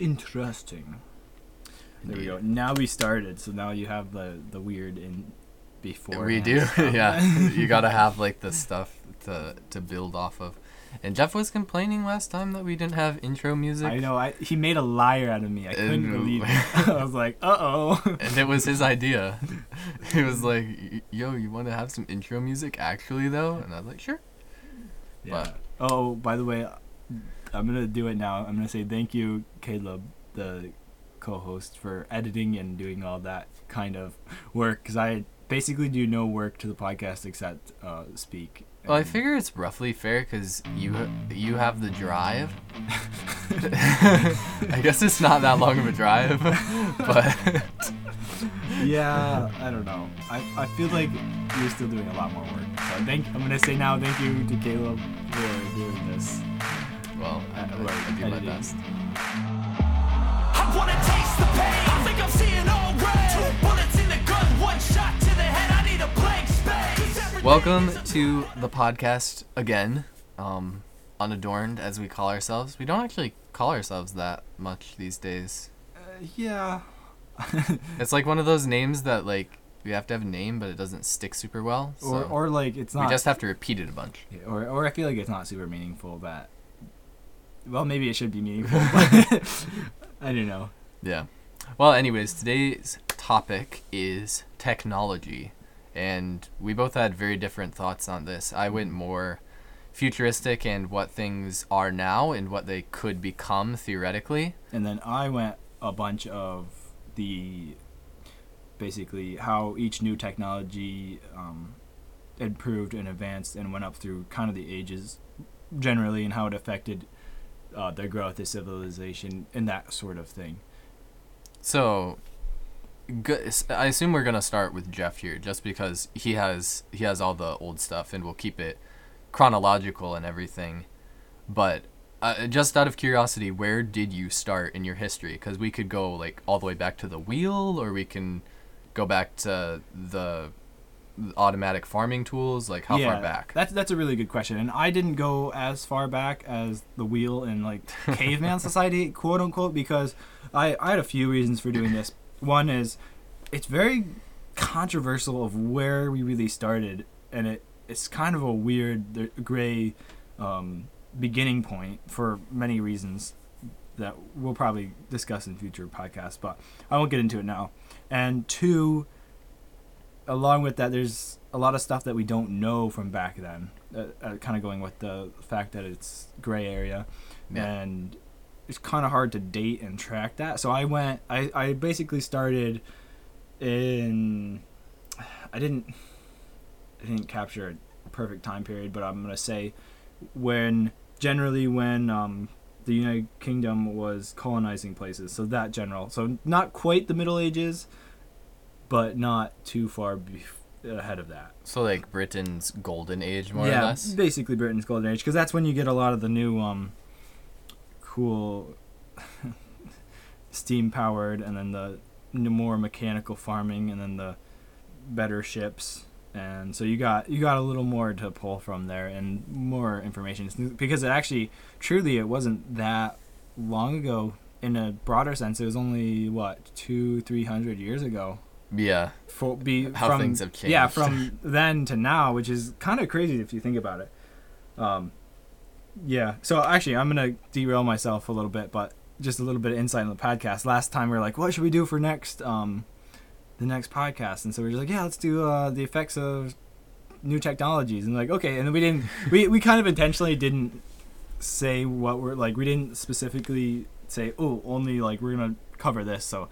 interesting. There we go. Now we started, so now you have the the weird in before. We do, yeah. you gotta have like the stuff to to build off of. And Jeff was complaining last time that we didn't have intro music, I know. I he made a liar out of me. I couldn't And- believe it. I was like, uh oh. and it was his idea. he was like, "Yo, you want to have some intro music actually though?" And I was like, "Sure." Yeah. Oh, by the way, I'm gonna do it now. I'm gonna say thank you, Caleb, the co-host, for editing and doing all that kind of work. Because I basically do no work to the podcast except uh, speak. Well, I figure it's roughly fair because you you have the drive. I guess it's not that long of a drive, but yeah, I don't know. I, I feel like you're still doing a lot more work. So thank. I'm gonna say now thank you to Caleb for doing this. Well, I, I, I do my best. I wanna taste the pain. I think I'm seeing all red. Two bullets in the gun, one shot to the head. I need a blank space. 'Cause everything Welcome to the podcast again, um, unadorned as we call ourselves. We don't actually call ourselves that much these days. Uh, yeah. It's like one of those names that like we have to have a name, but it doesn't stick super well. So Or or like it's not. we just have to repeat it a bunch. Yeah, or or I feel like it's not super meaningful. That. Well, maybe it should be meaningful. But I don't know. Yeah. Well, anyways, today's topic is technology, and we both had very different thoughts on this. I went more futuristic and what things are now and what they could become theoretically. And then I went a bunch of the basically how each new technology um, improved and advanced and went up through kind of the ages generally and how it affected uh, the growth of civilization and that sort of thing. So, go- I assume we're gonna start with Jeff here, just because he has he has all the old stuff, and we'll keep it chronological and everything. But uh, just out of curiosity, where did you start in your history? Because we could go like all the way back to the wheel, or we can go back to the automatic farming tools. Like how far back? That's that's a really good question, and I didn't go as far back as the wheel in like caveman society, quote unquote, because I I had a few reasons for doing this. One is it's very controversial of where we really started, and it it's kind of a weird gray um, beginning point for many reasons that we'll probably discuss in future podcasts, but I won't get into it now. And two, along with that, there's a lot of stuff that we don't know from back then. Uh, uh, kind of going with the fact that it's gray area, Yeah. and it's kind of hard to date and track that. So I went. I I basically started in. I didn't. I didn't capture a perfect time period, but I'm gonna say when generally when um, the United Kingdom was colonizing places. So that general. So not quite the Middle Ages, but not too far bef- ahead of that. So like Britain's golden age, more yeah, or less. basically Britain's golden age, because that's when you get a lot of the new um, cool steam powered, and then the more mechanical farming, and then the better ships. And so you got you got a little more to pull from there and more information because it actually truly it wasn't that long ago in a broader sense it was only what two three hundred years ago Yeah. for be How from, things have changed. Yeah, from then to now, which is kind of crazy if you think about it. Um, yeah. So actually, I'm gonna derail myself a little bit, but just a little bit of insight on the podcast. Last time we were like, what should we do for next um, the next podcast? And so we are just like, yeah, let's do uh, the effects of new technologies. And like, okay, and then we didn't. we we kind of intentionally didn't say what we're like. We didn't specifically say, oh, only like we're gonna cover this. So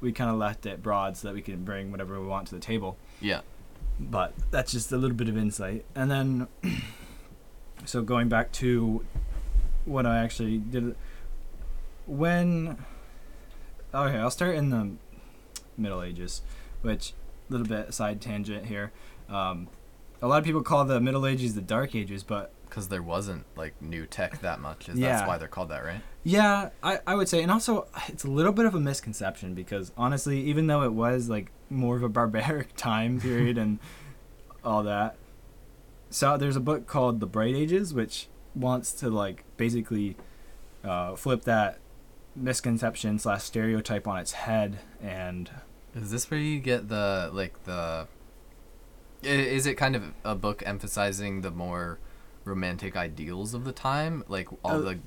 we kind of left it broad so that we can bring whatever we want to the table. Yeah. But that's just a little bit of insight. And then, so going back to what I actually did, when, okay, I'll start in the Middle Ages, which a little bit side tangent here. Um, a lot of people call the Middle Ages the Dark Ages, but Because there wasn't like new tech that much. Is Yeah. That's why they're called that, right? Yeah, I, I would say, and also it's a little bit of a misconception because honestly, even though it was like more of a barbaric time period and all that, so there's a book called The Bright Ages, which wants to like basically uh, flip that misconception slash stereotype on its head and Is this where you get the like the? Is it kind of a book emphasizing the more romantic ideals of the time, like all Uh, the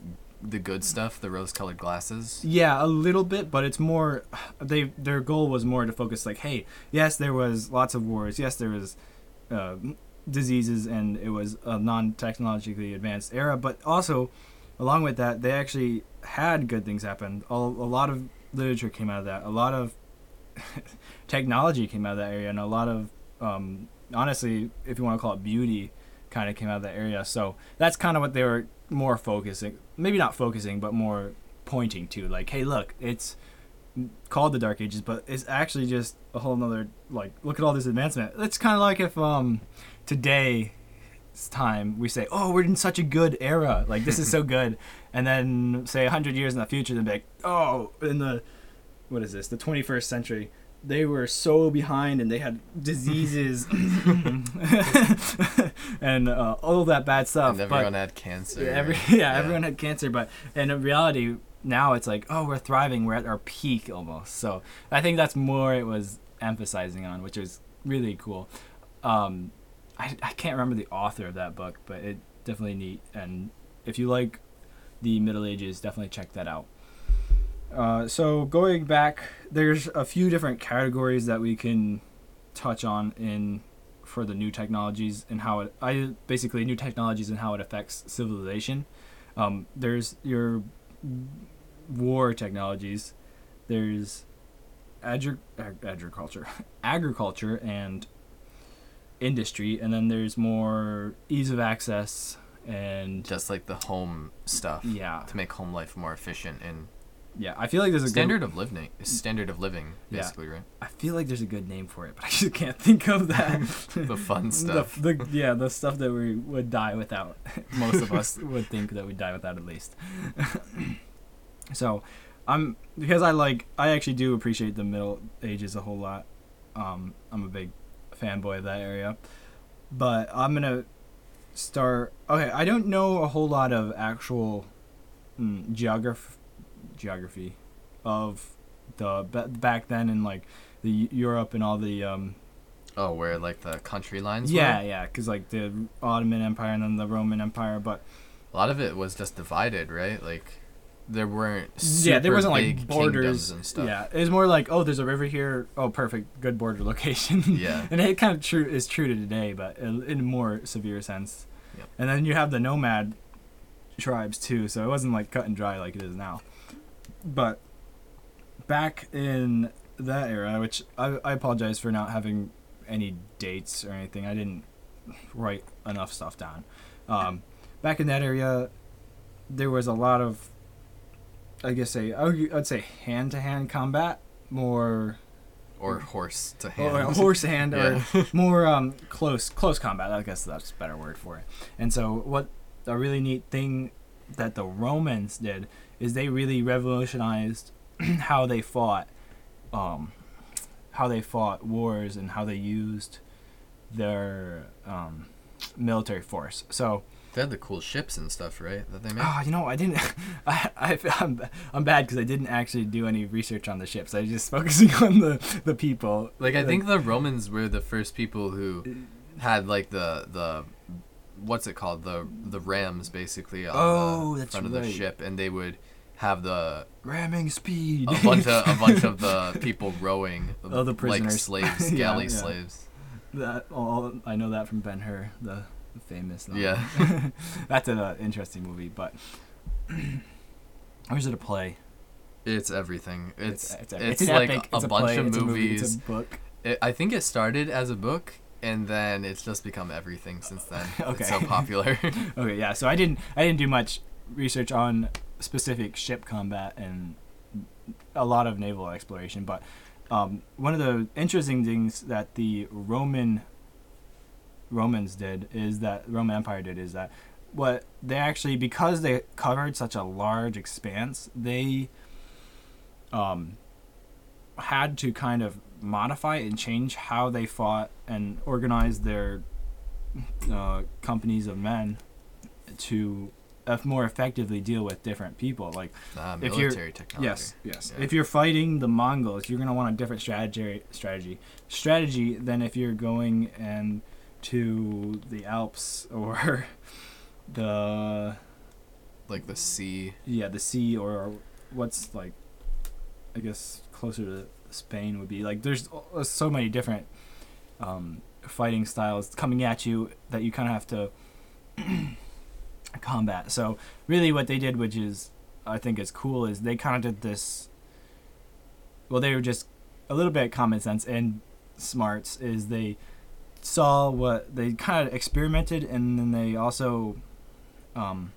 the good stuff, the rose-colored glasses? Yeah, a little bit, but it's more. They their goal was more to focus like, hey, yes, there was lots of wars. Yes, there was uh, diseases, and it was a non-technologically advanced era. But also, along with that, they actually had good things happen. A, a lot of literature came out of that. A lot of technology came out of that area, and a lot of, um, honestly, if you want to call it beauty, kind of came out of that area. So that's kind of what they were more focusing, maybe not focusing, but more pointing to. Like, hey, look, it's called the Dark Ages, but it's actually just a whole nother like. Look at all this advancement. It's kind of like if um today time we say oh we're in such a good era like this is so good and then say 100 years in the future then be like oh in the what is this the 21st century they were so behind and they had diseases and uh, all that bad stuff and but- everyone had cancer. yeah, every, yeah, everyone had cancer, but in reality, now it's like, oh, we're thriving. We're at our peak almost. So I think that's more it was emphasizing on, which is really cool. Um, I, I can't remember the author of that book, but it definitely neat. And if you like the Middle Ages, definitely check that out. Uh, so going back, there's a few different categories that we can touch on in for the new technologies and how it I basically new technologies and how it affects civilization. Um, there's your war technologies. There's agri- ag- agriculture, agriculture and industry, and then there's more ease of access and Just like the home stuff yeah, to make home life more efficient and yeah. I feel like there's a standard Good, of living. Standard of living, Yeah. basically, right? I feel like there's a good name for it, but I just can't think of that. The fun stuff. The, the, yeah, the stuff that we would die without. Most of us would think that we'd die without at least. so, I'm because I like I actually do appreciate the Middle Ages a whole lot. Um, I'm a big fanboy of that area, but I'm gonna start. Okay, I don't know a whole lot of actual mm, geograph geography of the back then in like the Europe and all the um, Oh, where like the country lines yeah, were? yeah, because like the Ottoman Empire and then the Roman Empire, but A lot of it was just divided, right? Like there weren't yeah, there wasn't like borders and stuff. Yeah, it was more like oh, there's a river here. Oh, perfect, good border location. Yeah. and it kind of true is true to today, but in in a more severe sense. Yep. And then you have the nomad tribes too, so it wasn't like cut and dry like it is now. But back in that era, which I, I apologize for not having any dates or anything. I didn't write enough stuff down. Um, back in that area, there was a lot of, I guess, a I would- I'd say hand to hand combat, more Or horse to or hand. horse hand, or more um, close close combat. I guess that's a better word for it. And so, what a really neat thing that the Romans did is they really revolutionized how they fought, um, how they fought wars and how they used their um, military force. So, They had the cool ships and stuff, right? That they made. oh, you know, I didn't. I, I I'm, I'm bad because I didn't actually do any research on the ships. I was just focusing on the the people. Like I think the Romans were the first people who had like the the what's it called the the rams basically on Oh, the that's front of the ship, and they would have the ramming speed. a bunch of a bunch of the people rowing Oh, the like prisoners. slaves, Yeah, galley yeah. slaves. That all I know that from Ben Hur, the, the famous. novel. Yeah. that's an uh, interesting movie, but or is it a play? It's everything. It's it's, it's, an like epic, a it's bunch play, of it's a movie, movies. it's a book. It, I think it started as a book, and then it's just become everything since then. Okay. It's so popular. Okay, yeah. So I didn't I didn't do much research on specific ship combat and a lot of naval exploration, but um, one of the interesting things that the Roman Romans did is that Roman Empire did is that what they actually because they covered such a large expanse, they um, had to kind of modify and change how they fought and organize their uh, companies of men to more effectively deal with different people. Like Ah, if you're- technology. yes, yes. Yeah. If you're fighting the Mongols, you're gonna want a different strategy strategy strategy than if you're going and to the Alps or the Like the sea. yeah the sea or what's like I guess closer to Spain would be like there's uh, so many different um, fighting styles coming at you that you kind of have to combat. So really, what they did, which is I think is cool, is they kind of did this. Well, they were just a little bit common sense and smarts. Is they saw what they kind of experimented, and then they also um,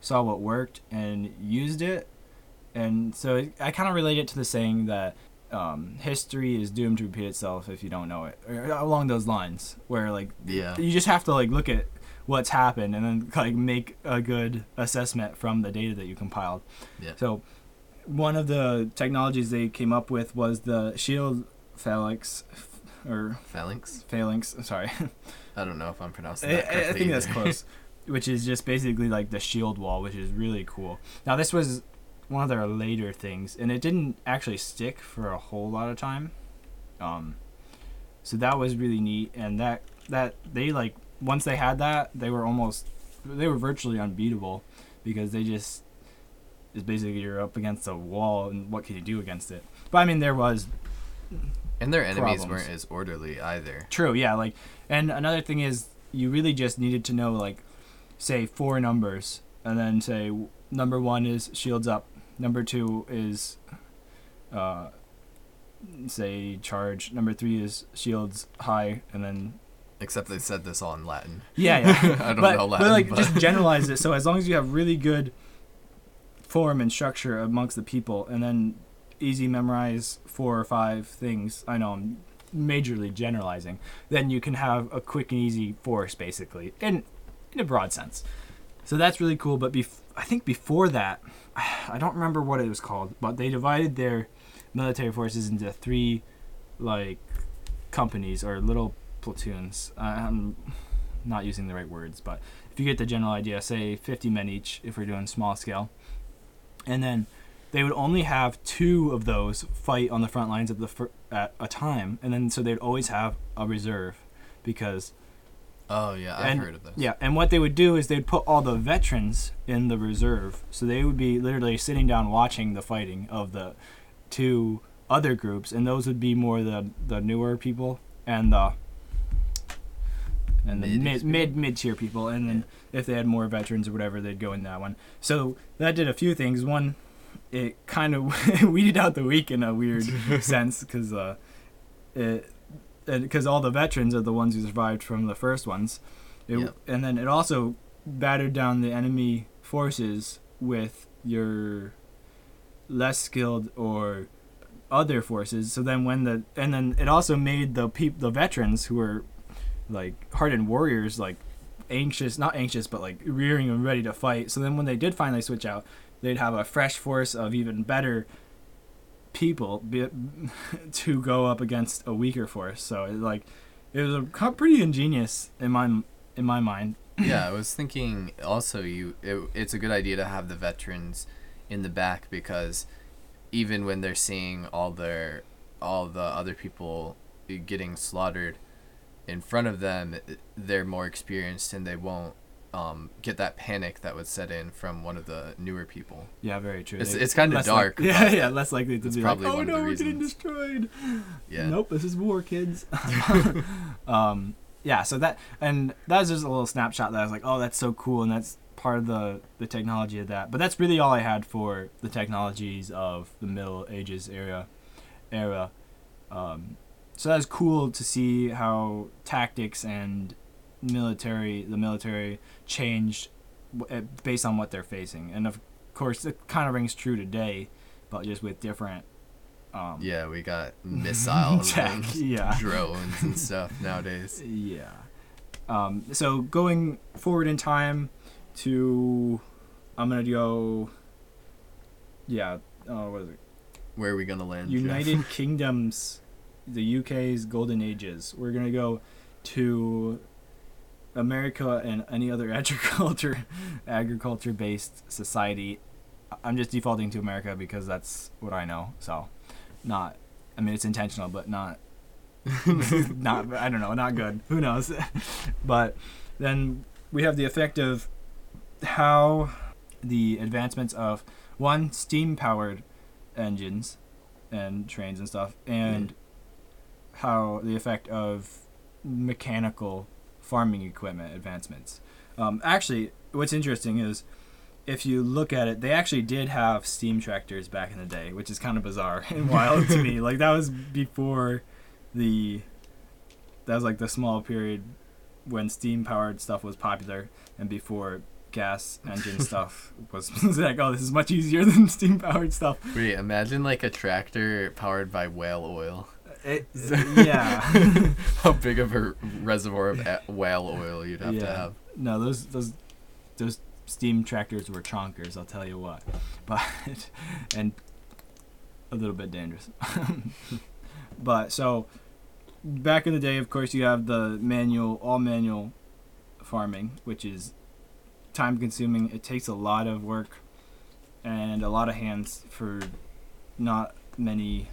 saw what worked and used it. And so I kind of relate it to the saying that um, history is doomed to repeat itself if you don't know it, or along those lines, where like Yeah. you just have to like look at what's happened and then like make a good assessment from the data that you compiled. Yeah. So one of the technologies they came up with was the shield phalanx or Phalanx. phalanx. Sorry, I don't know if I'm pronouncing I, that I- I correctly. think that's close. which is just basically like the shield wall, which is really cool. Now this was one of their later things, and it didn't actually stick for a whole lot of time. Um, so that was really neat, and that that they like once they had that, they were almost they were virtually unbeatable because they just is basically you're up against a wall, and what can you do against it? But I mean, there was and their enemies problems. weren't as orderly either. True, yeah, like and another thing is you really just needed to know like say four numbers and then say number 1 is shields up, number 2 is uh say charge, number 3 is shields high and then Except they said this all in Latin. yeah, yeah. I don't but, know Latin. but like but- just generalize it so as long as you have really good form and structure amongst the people and then easy memorize four or five things i know i'm majorly generalizing then you can have a quick and easy force basically in in a broad sense so that's really cool but bef- i think before that i don't remember what it was called but they divided their military forces into three like companies or little platoons i'm not using the right words, but if you get the general idea, say 50 men each if we're doing small scale. And then they would only have two of those fight on the front lines of the fir- at a time, and then so they'd always have a reserve because oh yeah, I've and- heard of this. yeah, and what they would do is they'd put all the veterans in the reserve, so they would be literally sitting down watching the fighting of the two other groups, and those would be more the the newer people and the and the Mid mid mid tier people, and then if they had more veterans or whatever, they'd go in that one. So that did a few things. One, it kind of weeded out the weak in a weird sense because uh, it because all the veterans are the ones who survived from the first ones. It, Yep. And then it also battered down the enemy forces with your less skilled or other forces. So then when the and then it also made the peop, the veterans who were like hardened warriors like anxious, not anxious, but like rearing and ready to fight. So then when they did finally switch out, they'd have a fresh force of even better people be, to go up against a weaker force. So it, like it was a pretty ingenious in my in my mind. yeah, I was thinking also you it, it's a good idea to have the veterans in the back because even when they're seeing all their all the other people getting slaughtered in front of them, they're more experienced and they won't um, get that panic that would set in from one of the newer people. Yeah, very true. It's- it's kinda less dark, Like, yeah, yeah, less likely to be like, oh of no, we're getting destroyed. Yeah. Nope, this is war, kids. um, yeah, so that and that was just a little snapshot that I was like, oh, that's so cool, and that's part of the the technology of that. But that's really all I had for the technologies of the Middle Ages era. Era. Um, so that was cool to see how tactics and military the military changed eh, based on what they're facing, and of course it kind of rings true today, but just with different. Um, Yeah, we got missiles Tech, and yeah. drones and stuff nowadays. Yeah. Um, so going forward in time to, I'm gonna go. Yeah. Uh, what is it? Where are we gonna land? United Kingdoms, the UK's golden ages. We're gonna go to America and any other agriculture agriculture based society, I'm just defaulting to America because that's what I know. So, not. I mean, it's intentional, but not. not. I don't know. Not good. Who knows? but then we have the effect of how the advancements of one steam powered engines and trains and stuff and how the effect of mechanical farming equipment advancements. Um, actually what's interesting is if you look at it they actually did have steam tractors back in the day which is kind of bizarre and wild to me. Like that was before the that was like the small period when steam powered stuff was popular and before gas engine stuff was, was like oh this is much easier than steam powered stuff. Wait, imagine like a tractor powered by whale oil. It, uh, yeah. How big of a reservoir of whale oil you'd have to have. no those those those steam tractors were chonkers i'll tell you what. But and a little bit dangerous. But so back in the day of course you have the manual all manual farming which is time consuming. It takes a lot of work and a lot of hands for not many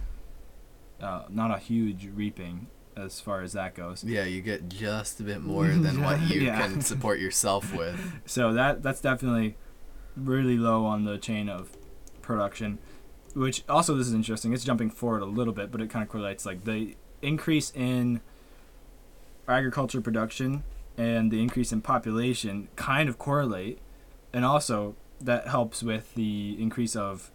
uh, not a huge reaping as far as that goes Yeah, you get just a bit more than what you Yeah. can support yourself with. So that that's definitely really low on the chain of production. Which also this is interesting. It's jumping forward a little bit, but it kind of correlates like the increase in agriculture production and the increase in population kind of correlate, and also that helps with the increase of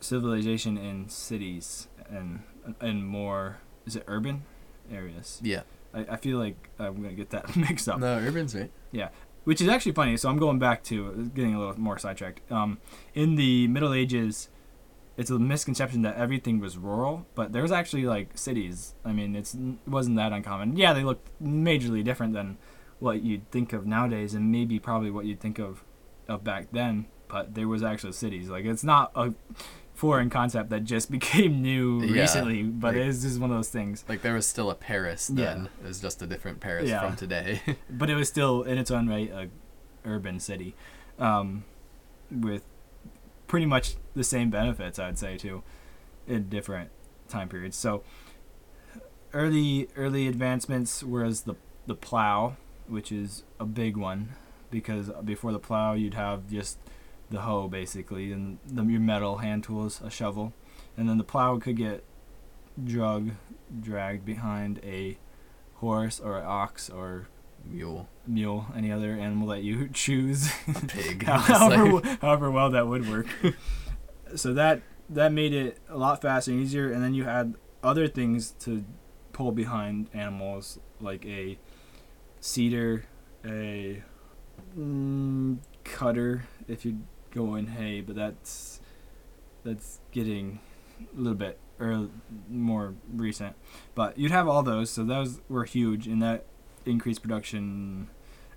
civilization in cities and and more is it urban areas. Yeah. I, I feel like I'm gonna get that mixed up No, urban's right. Yeah, which is actually funny. So I'm going back to getting a little more sidetracked. Um, in the Middle Ages, it's a misconception that everything was rural, but there was actually like cities. I mean, it's it wasn't that uncommon. Yeah, they looked majorly different than what you'd think of nowadays, and maybe probably what you'd think of of back then. But there was actual cities. Like it's not a foreign concept that just became new Yeah, recently, but like- it is just one of those things. Like there was still a Paris Yeah. then. It was just a different Paris Yeah. from today. but it was still in its own right a urban city um, with pretty much the same benefits i'd say too in different time periods so early early advancements was the the plow which is a big one because before the plow you'd have just the hoe basically and the your metal hand tools a shovel and then the plow could get drug dragged behind a horse or an ox or Mule, mule, any other animal that you choose, a pig. however, however well that would work. so that that made it a lot faster and easier, and then you had other things to pull behind animals like a seeder, a mm, cutter if you go in hay, but that's that's getting a little bit early, more recent. But you'd have all those, so those were huge, and that increased production.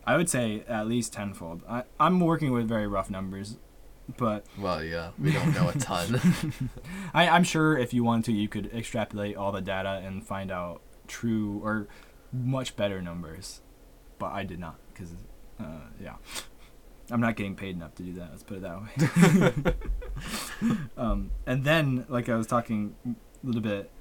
I would say at least tenfold. I, I'm working with very rough numbers, but well, yeah, we don't know a ton. I, I'm sure if you wanted to, you could extrapolate all the data and find out true or much better numbers. But I did not because, uh, yeah, I'm not getting paid enough to do that. Let's put it that way. um, and then, like I was talking a little bit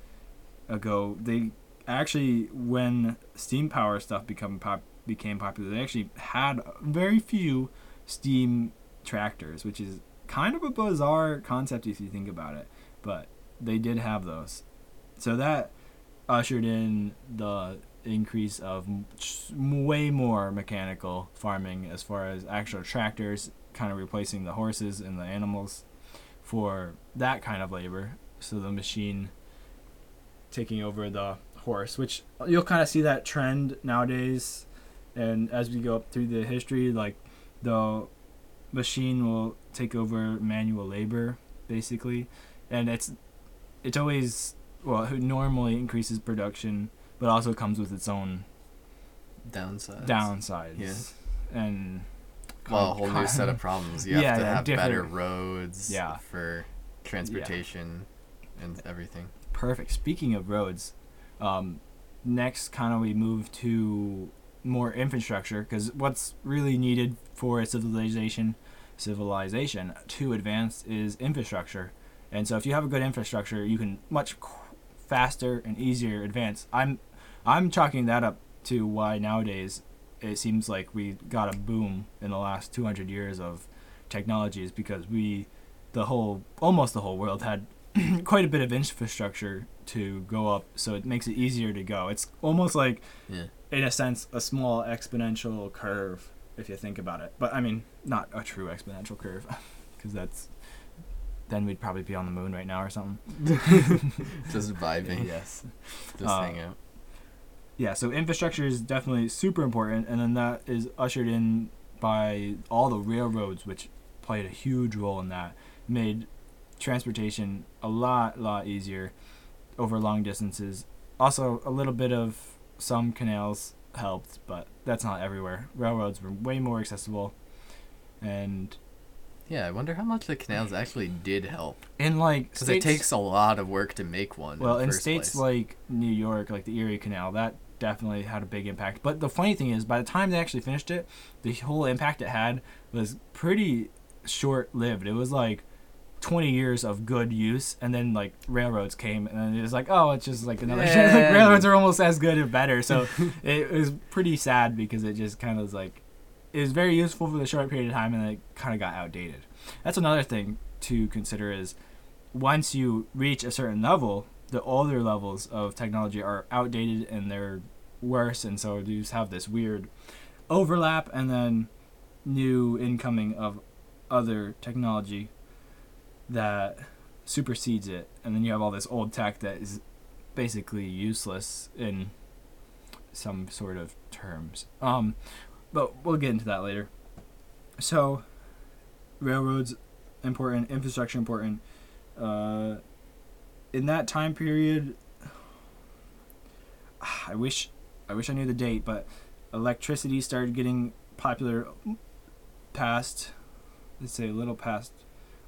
ago, they actually when steam power stuff become pop became popular, they actually had very few steam tractors, which is kind of a bizarre concept if you think about it. But they did have those, so that ushered in the increase of way more mechanical farming as far as actual tractors kind of replacing the horses and the animals for that kind of labor. So the machine taking over the horse which you'll kind of see that trend nowadays. And as we go up through the history like the machine will take over manual labor basically. And it's it's always well normally increases production but also comes with its own Downsides. downsides Yeah. and Well, a whole new set of problems. You have to yeah, have better roads Yeah. for transportation and everything. perfect speaking of roads um, next kind of we move to more infrastructure because what's really needed for a civilization civilization to advance is infrastructure and so if you have a good infrastructure you can much qu- faster and easier advance i'm i'm chalking that up to why nowadays it seems like we got a boom in the last 200 years of technologies because we the whole almost the whole world had quite a bit of infrastructure to go up so it makes it easier to go it's almost like Yeah. in a sense a small exponential curve if you think about it but i mean not a true exponential curve because that's then we'd probably be on the moon right now or something Just vibing. yes Just Uh, hang out. Yeah so infrastructure is definitely super important and then that is ushered in by all the railroads which played a huge role in that made transportation a lot lot easier over long distances also a little bit of some canals helped but that's not everywhere railroads were way more accessible and Yeah, I wonder how much the canals actually did help. in like Because it takes a lot of work to make one. Well, in, in the first states place. like New York, like the Erie Canal, that definitely had a big impact. But the funny thing is, by the time they actually finished it, the whole impact it had was pretty short lived. It was like 20 years of good use, and then like railroads came, and then it was like, oh, it's just like another. Yeah. like, railroads are almost as good or better. So it was pretty sad because it just kind of was like, it was very useful for the short period of time, and then it kind of got outdated. That's another thing to consider is once you reach a certain level, the older levels of technology are outdated and they're worse, and so you just have this weird overlap, and then new incoming of other technology that supersedes it, and then you have all this old tech that is basically useless in some sort of terms. Um, but we'll get into that later. So, railroads important, infrastructure important. Uh, in that time period, I wish, I wish I knew the date, but electricity started getting popular past, let's say a little past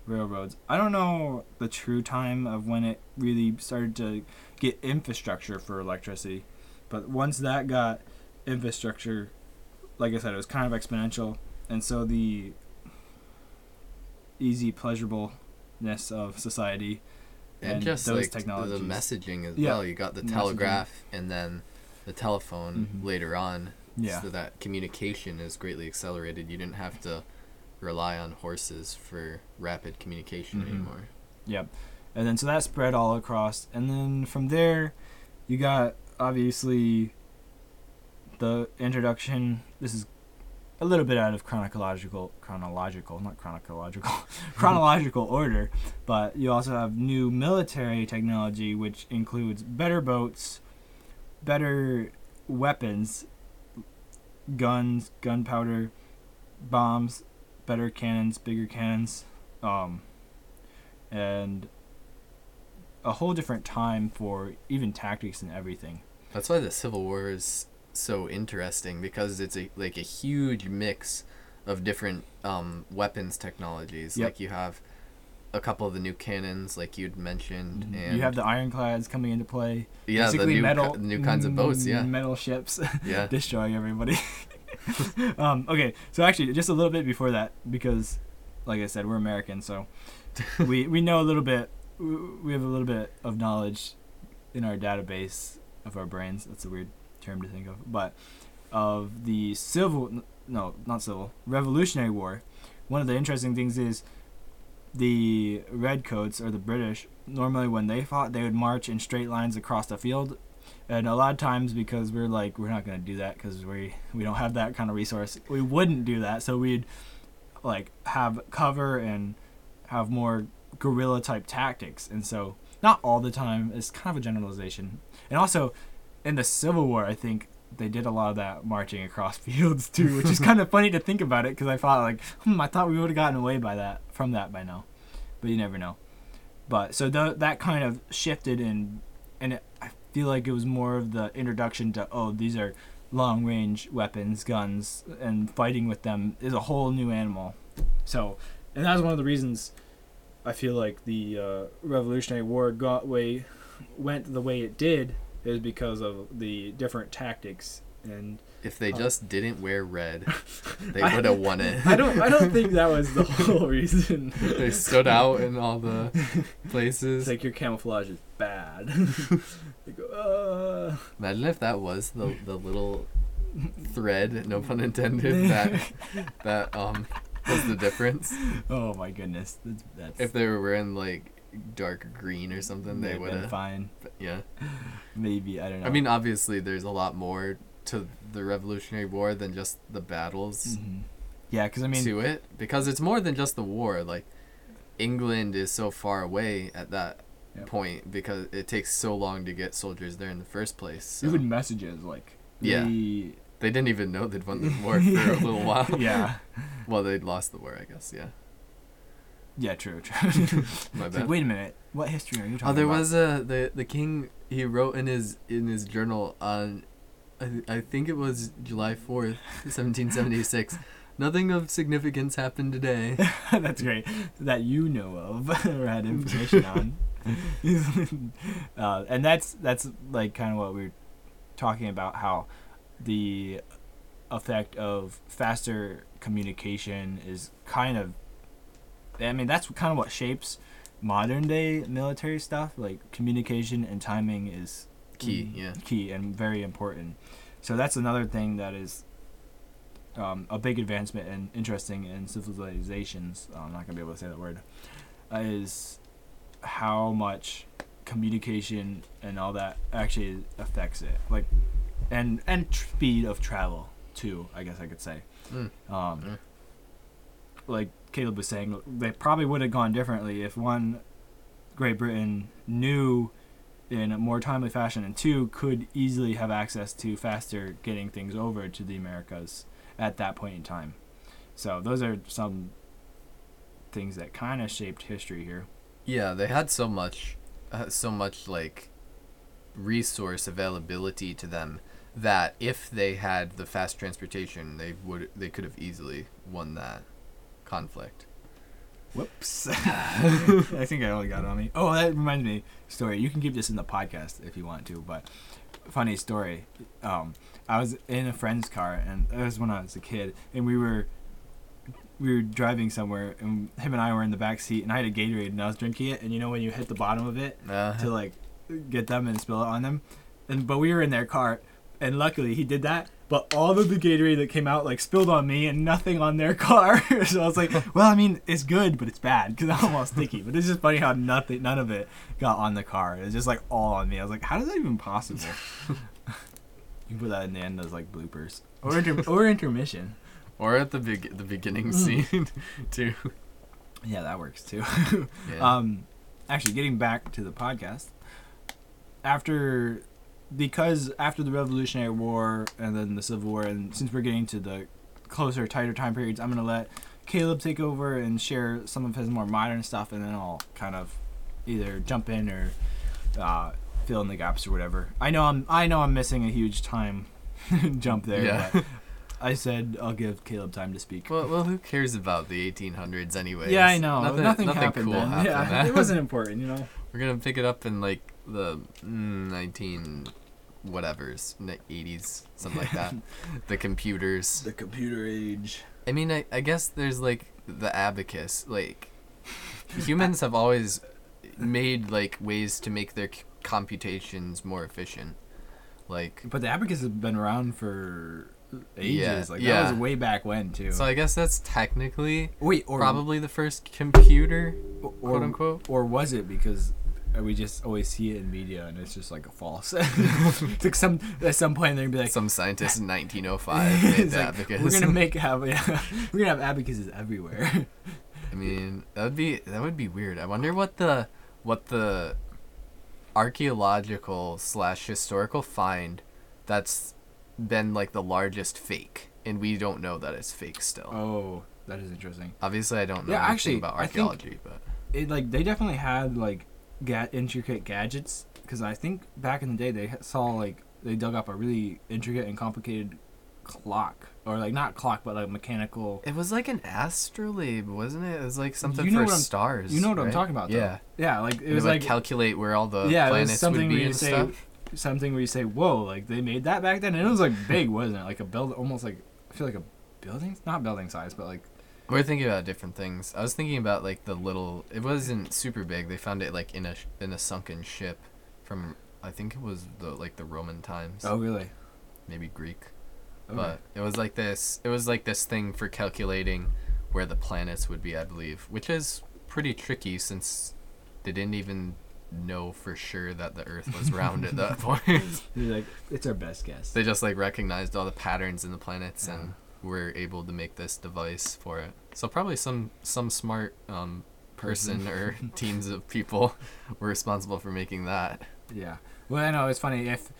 railroads. I don't know the true time of when it really started to get infrastructure for electricity, but once that got infrastructure, like I said, it was kind of exponential, and so the easy pleasurableness of society and, and just those like the messaging as Yeah, well. You got the messaging. telegraph and then the telephone Mhm. later on. Yeah. So that communication is greatly accelerated. You didn't have to rely on horses for rapid communication Mhm. anymore. Yep. And then so that spread all across. And then from there, you got obviously the introduction. This is a little bit out of chronological, chronological, not chronological, chronological order. But you also have new military technology, which includes better boats, better weapons, guns, gunpowder, bombs, better cannons, bigger cannons. Um, and a whole different time for even tactics and everything. That's why the Civil War is so interesting because it's a like a huge mix of different um, weapons technologies. Yep. Like you have a couple of the new cannons, like you'd mentioned, and Mm-hmm. you have the ironclads coming into play. yeah, the Basically new, metal, ki- new kinds of boats. Yeah, metal ships yeah. destroying everybody. um, okay, so actually, just a little bit before that, because, like I said, we're American, so we we know a little bit. We we have a little bit of knowledge in our database of our brains. That's a weird term to think of, but of the civil, no, not civil, Revolutionary War. One of the interesting things is the redcoats or the British. Normally, when they fought, they would march in straight lines across the field, and a lot of times because we're like we're not gonna do that because we we don't have that kind of resource. We wouldn't do that, so we'd like have cover and have more guerrilla type tactics, and so not all the time. It's kind of a generalization, and also in the Civil War, I think they did a lot of that marching across fields too, which is kind of funny to think about it because I thought like, hmm, I thought we would have gotten away by that from that by now, but you never know. But so th- that kind of shifted and and it, I feel like it was more of the introduction to oh these are long range weapons, guns, and fighting with them is a whole new animal. So and that was one of the reasons I feel like the uh, Revolutionary War got way went the way it did is because of the different tactics and if they just didn't wear red, they would have won it. I don't. I don't think that was the whole reason. they stood out in all the It's places. like your camouflage is bad. Go, uh. Imagine if that was the the little thread, no pun intended, that that um was the difference. Oh my goodness, that's, that's If they were wearing like dark green or something, they would been have. fine. Yeah. Maybe I don't know. I mean, obviously, there's a lot more to the Revolutionary War than just the battles Mhm. yeah, because I mean, to it, because it's more than just the war. Like, England is so far away at that Yep. point because it takes so long to get soldiers there in the first place. So even messages like Yeah. they- they didn't even know they'd won the war for a little while. yeah, Well, they'd lost the war, I guess. Yeah. Yeah, true, true. My It's like, wait a minute, what history are you talking about? Oh, there about? was a the the king. He wrote in his in his journal on, I, I think it was July fourth, seventeen seventy six. Nothing of significance happened today. That's great. That you know of or had information on. uh, and that's that's like kind of what we are talking about how the effect of faster communication is kind of I mean that's kind of what shapes modern day military stuff like communication and timing is Key, mm, yeah. key and very important so that's another thing that is um, a big advancement and interesting in civilizations. I'm not gonna be able to say that word. Uh, is how much communication and all that actually affects it, like, and and tr- speed of travel too. I guess I could say. Mm. Um, Mm. like Caleb was saying, they probably would have gone differently if one, Great Britain knew in a more timely fashion, and two could easily have access to faster getting things over to the Americas at that point in time. So those are some things that kind of shaped history here. Yeah, they had so much, uh, so much like resource availability to them that if they had the fast transportation, they would they could have easily won that conflict. Whoops. I think I only got it on me. Oh, that reminds me. Story. You can keep this in the podcast if you want to, but funny story. Um, I was in a friend's car, and it was when I was a kid, and we were we were driving somewhere, and him and I were in the back seat, and I had a Gatorade, and I was drinking it, and you know when you hit the bottom of it Uh, to like get them and spill it on them, and but we were in their car, and luckily he did that. But all of the Gatorade that came out like spilled on me and nothing on their car. so I was like, well, I mean, it's good, but it's bad because I'm all sticky. But it's just funny how nothing, none of it got on the car. It's just like all on me. I was like, how is that even possible? you can put that in the end as like bloopers or inter- or intermission. or at the big the beginning Mm. scene too. Yeah, that works too. Yeah. Um, actually, getting back to the podcast, after because after the Revolutionary War and then the Civil War, and since we're getting to the closer, tighter time periods, I'm gonna let Caleb take over and share some of his more modern stuff, and then I'll kind of either jump in or uh, fill in the gaps or whatever. I know I'm I know I'm missing a huge time jump there. Yeah. But I said I'll give Caleb time to speak. well, well, who cares about the 1800s anyways? yeah, I know. Nothing, Nothing, nothing happened cool happened. yeah, it wasn't important, you know. We're gonna pick it up in like the mm, 19 whatevers, 80s, something like that. the computers. The computer age. I mean, I, I guess there's like the abacus. Like humans have always made like ways to make their c- computations more efficient. Like But the abacus has been around for ages. Yeah, like yeah. that was way back when too. so, I guess that's technically Wait, or probably the first computer, or, quote unquote. or was it because we just always see it in media and it's just like a false? it's like some at some point they're gonna be like, Some scientist in 1905 made it's the like, we're gonna make have yeah, we're gonna have abacuses everywhere. I mean, that would be that would be weird. I wonder what the what the archaeological slash historical find that's been like the largest fake, and we don't know that it's fake still. oh, that is interesting. Obviously, I don't know Yeah, anything actually, about archaeology, but it like they definitely had like ga- intricate gadgets because I think back in the day they saw like they dug up a really intricate and complicated clock or like not clock but like mechanical. it was like an astrolabe, wasn't it? It was like something You know for stars. You know what I'm talking about? Though. Yeah, Yeah, like it was like calculate where all the yeah, it was planets something would where be you and say stuff. something where you say, "Whoa!" Like they made that back then, and it was like big, wasn't it? Like a build, almost like I feel like a building, not building size, but like We're thinking about different things. I was thinking about like the little. It wasn't super big. They found it like in a in a sunken ship, from I think it was the like the Roman times, oh really? maybe Greek. Okay. But it was like this. It was like this thing for calculating where the planets would be, I believe, which is pretty tricky since they didn't even know for sure that the Earth was round at that point. Like, it's our best guess. they just like recognized all the patterns in the planets Yeah. and were able to make this device for it. So probably some some smart um, person or teams of people were responsible for making that. Yeah. Well, I know it's funny if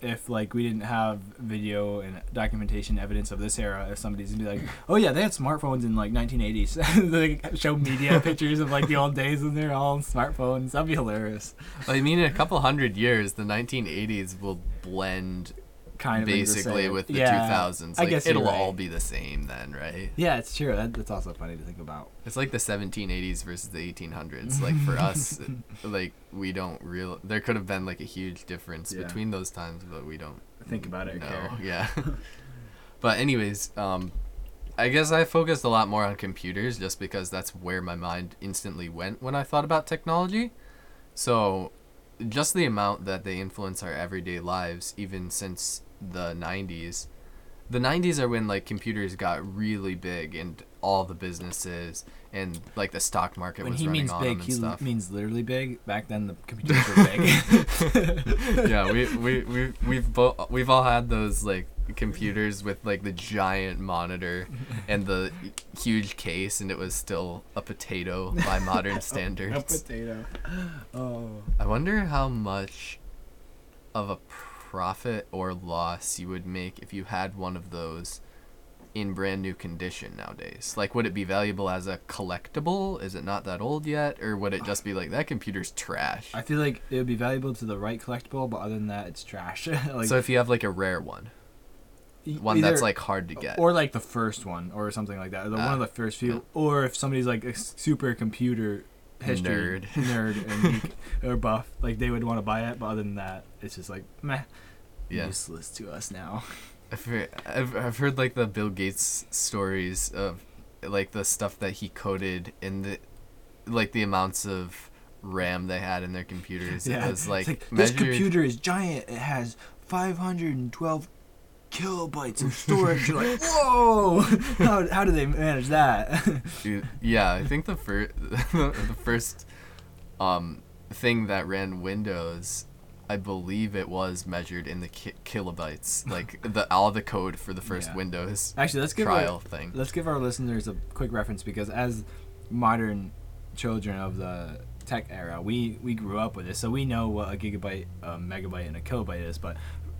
if like we didn't have video and documentation evidence of this era, if somebody's gonna be like, "Oh yeah, they had smartphones in like 1980s," they show media pictures of like the old days when they're all on smartphones. That'd be hilarious. I mean, in a couple hundred years, the 1980s will blend Kind of basically with the yeah, 2000s. I Like guess it'll all be the same then, right? Yeah, it's true. That, that's also funny to think about. It's like the 1780s versus the 1800s. Like for us, like we don't real. There could have been like a huge difference Yeah. between those times, but we don't Think about it. No, Yeah. but anyways, um, I guess I focused a lot more on computers just because that's where my mind instantly went when I thought about technology. So, just the amount that they influence our everyday lives, even since the 90s. The 90s are when like computers got really big and all the businesses and like the stock market When was he running means on big, them and he stuff. means literally big. Back then, the computers were big. yeah, we we we we've we've all had those like computers with like the giant monitor and the huge case, and it was still a potato by modern standards. A potato. Oh. I wonder how much of a profit or loss you would make if you had one of those in brand new condition nowadays. Like, would it be valuable as a collectible? Is it not that old yet, or would it just be like that computer's trash? I feel like it would be valuable to the right collectible, but other than that, it's trash. like so if you have like a rare one, one that's like hard to get. or like the first one, or something like that. The, one Ah, of the first few, yeah. or if somebody's like a super computer history Nerd. nerd and geek or buff, like they would want to buy it. But other than that, it's just like meh, Yeah. useless to us now. I've heard, I've, I've heard like the Bill Gates stories of like the stuff that he coded in the like the amounts of RAM they had in their computers. Yeah. It was like, this measured. computer is giant. It has 512 kilobytes of storage. You're like, whoa! how, how do they manage that? Yeah, I think the first the first um thing that ran Windows, I believe it was measured in the ki- kilobytes, like the all the code for the first Yeah. Windows Actually, let's give trial our, thing. let's give our listeners a quick reference because as modern children of the tech era, we we grew up with this, so we know what a gigabyte, a megabyte, and a kilobyte is. But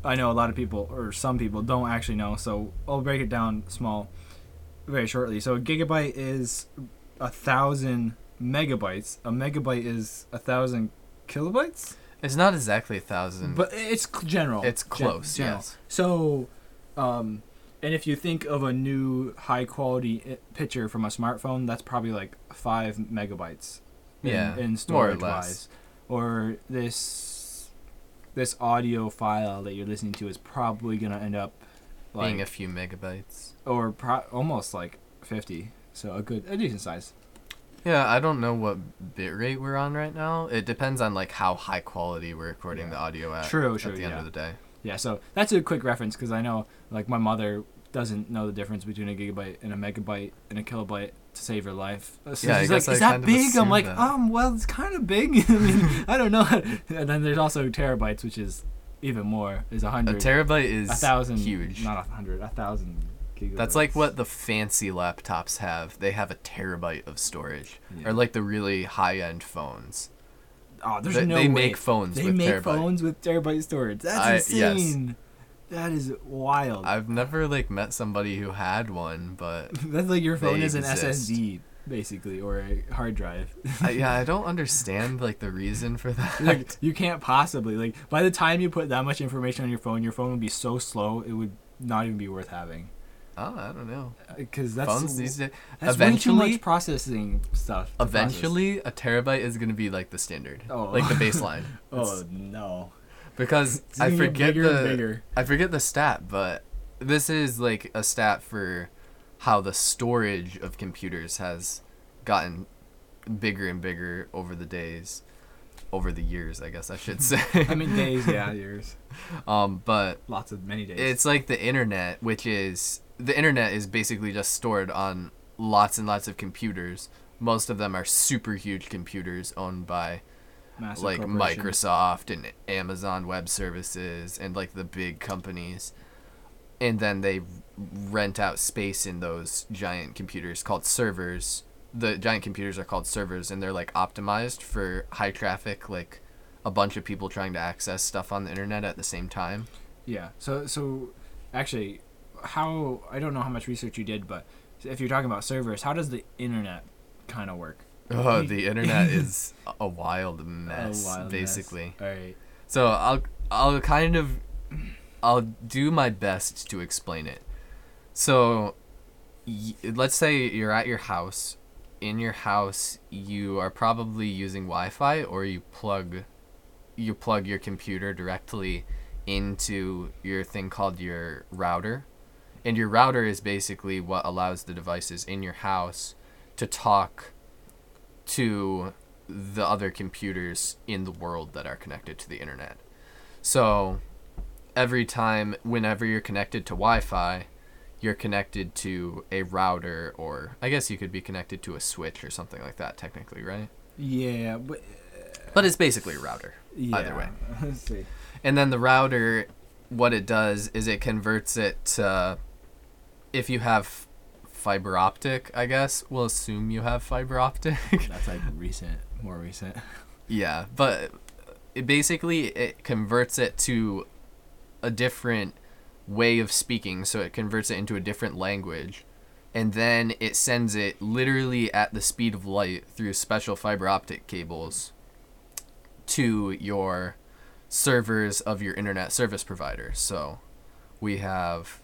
I know a lot of people, or some people, don't actually know. So I'll break it down small, very shortly. So a gigabyte is a thousand megabytes. A megabyte is a thousand kilobytes. It's not exactly a thousand. But it's general. It's close, general. yes. So, um, and if you think of a new high quality picture from a smartphone, that's probably like five megabytes. In, Yeah, in more or storage less. wise, or this this audio file that you're listening to is probably gonna end up like being a few megabytes. or pro- almost like fifty. So a good a decent size. Yeah, I don't know what bitrate we're on right now. It depends on like how high quality we're recording Yeah. the audio at. True, at true, the end yeah. of the day. Yeah, so that's a quick reference because I know like my mother doesn't know the difference between a gigabyte and a megabyte and a kilobyte to save your life. So Yeah, she's like, is that big? I'm like, that. um, well, it's kind of big. I mean, I don't know. and then there's also terabytes, which is even more. Is a hundred. A terabyte is a thousand, huge. Not a hundred, a thousand gigabytes. That's like what the fancy laptops have. They have a terabyte of storage. Yeah. Or like the really high end phones. Oh, there's they, no they way. make phones They with make terabyte. phones with terabyte storage. That's I- yes. That is wild. I've never like met somebody who had one, but That's like your phone is an exist. SSD, basically, or a hard drive. I, yeah, I don't understand like the reason for that. like you can't possibly like by the time you put that much information on your phone, your phone would be so slow it would not even be worth having. oh, I don't know. Uh, because that's Phones these days. that's way too eventually, much processing stuff. to process. eventually, a terabyte is gonna be like the standard, Oh. like the baseline. Oh no. Because I forget bigger the bigger. I forget the stat, but this is like a stat for how the storage of computers has gotten bigger and bigger over the days, over the years, I guess I should say. I mean days, yeah, years. um, but Lots of many days. it's like the internet, which is the internet is basically just stored on lots and lots of computers. Most of them are super huge computers owned by Massive like. Microsoft and Amazon Web Services and like the big companies. And then they rent out space in those giant computers called servers. The giant computers are called servers and they're like optimized for high traffic, like a bunch of people trying to access stuff on the internet at the same time. Yeah. So so actually, how I don't know how much research you did, but if you're talking about servers, how does the internet kind of work? Oh, the internet is a wild mess, A wild mess. basically. All right. So I'll I'll kind of I'll do my best to explain it. So y- let's say you're at your house. In your house, you are probably using Wi-Fi or you plug you plug your computer directly into your thing called your router. And your router is basically what allows the devices in your house to talk to the other computers in the world that are connected to the internet. So every time, whenever you're connected to Wi Fi, you're connected to a router, or I guess you could be connected to a switch or something like that, technically, right? Yeah, but But it's basically a router, yeah. either way. Let's see. And then the router, what it does is it converts it to, if you have fiber optic, I guess, we'll assume you have fiber optic. That's like recent, more recent. Yeah, but it basically it converts it to a different way of speaking, so it converts it into a different language. And then it sends it literally at the speed of light through special fiber optic cables to your servers of your internet service provider. So we have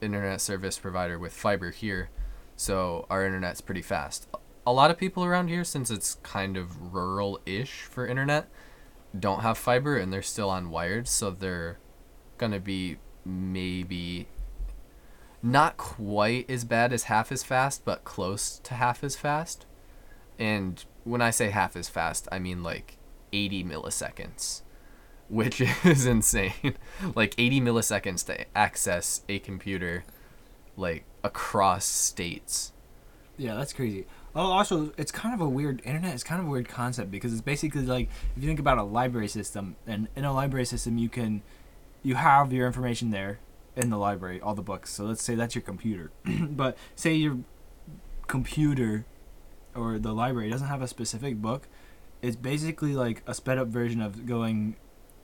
internet service provider with fiber here, so our internet's pretty fast. A lot of people around here, since it's kind of rural-ish for internet, don't have fiber and they're still on wired, so they're gonna be maybe not quite as bad as half as fast, but close to half as fast. And when I say half as fast, I mean like 80 milliseconds, which is insane. like 80 milliseconds to access a computer like across states. Yeah, that's crazy. Oh, also, it's kind of a weird internet. It's kind of a weird concept because it's basically like if you think about a library system, and in a library system, you can you have your information there in the library, all the books. So let's say that's your computer, but say your computer or the library doesn't have a specific book. It's basically like a sped up version of going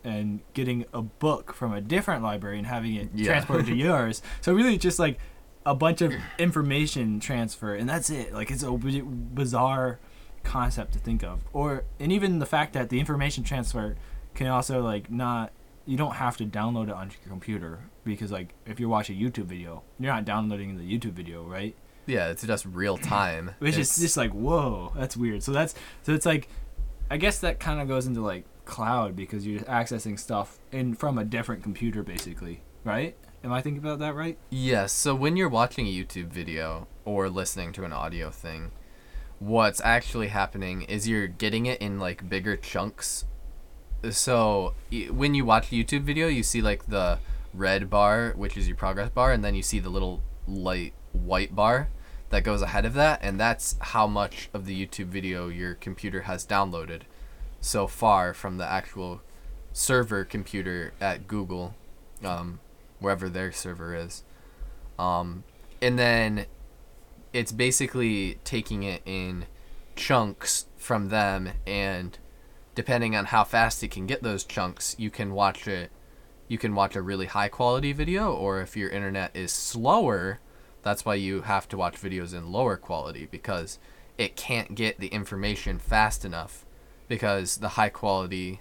and getting a book from a different library and having it Yeah. transported to yours. So really, just like a bunch of information transfer, and that's it. Like it's a bizarre concept to think of, or and even the fact that the information transfer can also like not. You don't have to download it onto your computer because like if you're watching a YouTube video, you're not downloading the YouTube video, right? Yeah, it's just real time. Which It's- is just like whoa, that's weird. So that's so it's like, I guess that kind of goes into like cloud because you're accessing stuff in from a different computer basically, right? Am I thinking about that right? Yes. So when you're watching a YouTube video or listening to an audio thing, what's actually happening is you're getting it in like bigger chunks. So when you watch a YouTube video, you see like the red bar, which is your progress bar, and then you see the little light white bar that goes ahead of that, and that's how much of the YouTube video your computer has downloaded so far from the actual server computer at Google, um, wherever their server is. Um, and then it's basically taking it in chunks from them, and depending on how fast it can get those chunks, you can watch it. You can watch a really high quality video, or if your internet is slower, that's why you have to watch videos in lower quality because it can't get the information fast enough because the high quality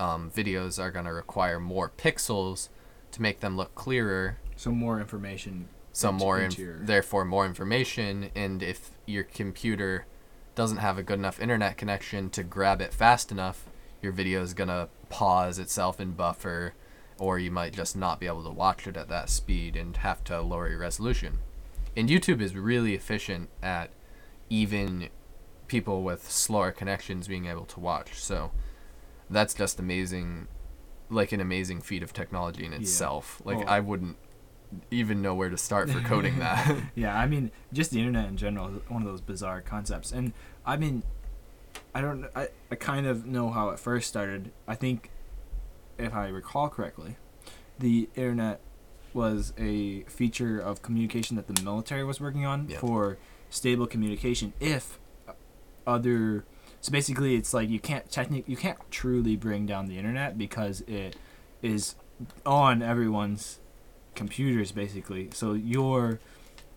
um, videos are going to require more pixels to make them look clearer So more information. into- more inf- your- therefore more information and if your computer doesn't have a good enough internet connection to grab it fast enough your video is gonna pause itself and buffer, or you might just not be able to watch it at that speed and have to lower your resolution. And YouTube is really efficient at even people with slower connections being able to watch. So that's just amazing, like an amazing feat of technology in Yeah. itself. Like Well- I wouldn't even know where to start for coding that. Yeah, I mean, just the internet in general is one of those bizarre concepts. And I mean, I don't, I, I kind of know how it first started. I think, if I recall correctly, the internet was a feature of communication that the military was working on Yeah. for stable communication. If other, so basically, it's like you can't technically you can't truly bring down the internet because it is on everyone's computers basically. So you're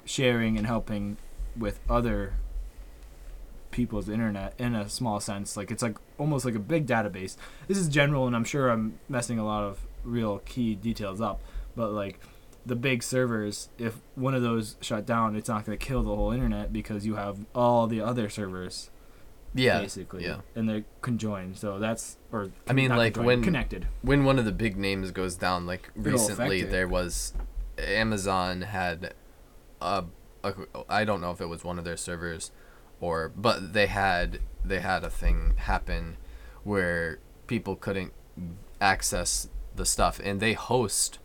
sharing and helping with other people's internet in a small sense. Like it's like almost like a big database. This is general, and I'm sure I'm messing a lot of real key details up. But like the big servers, if one of those shut down, it's not going to kill the whole internet because you have all the other servers yeah, basically, yeah. and they're conjoined. So that's or I mean, like, conjoined, when- connected. when one of the big names goes down, like It'll recently, there was Amazon had a, a I don't know if it was one of their servers or but they had they had a thing happen where people couldn't access the stuff and they host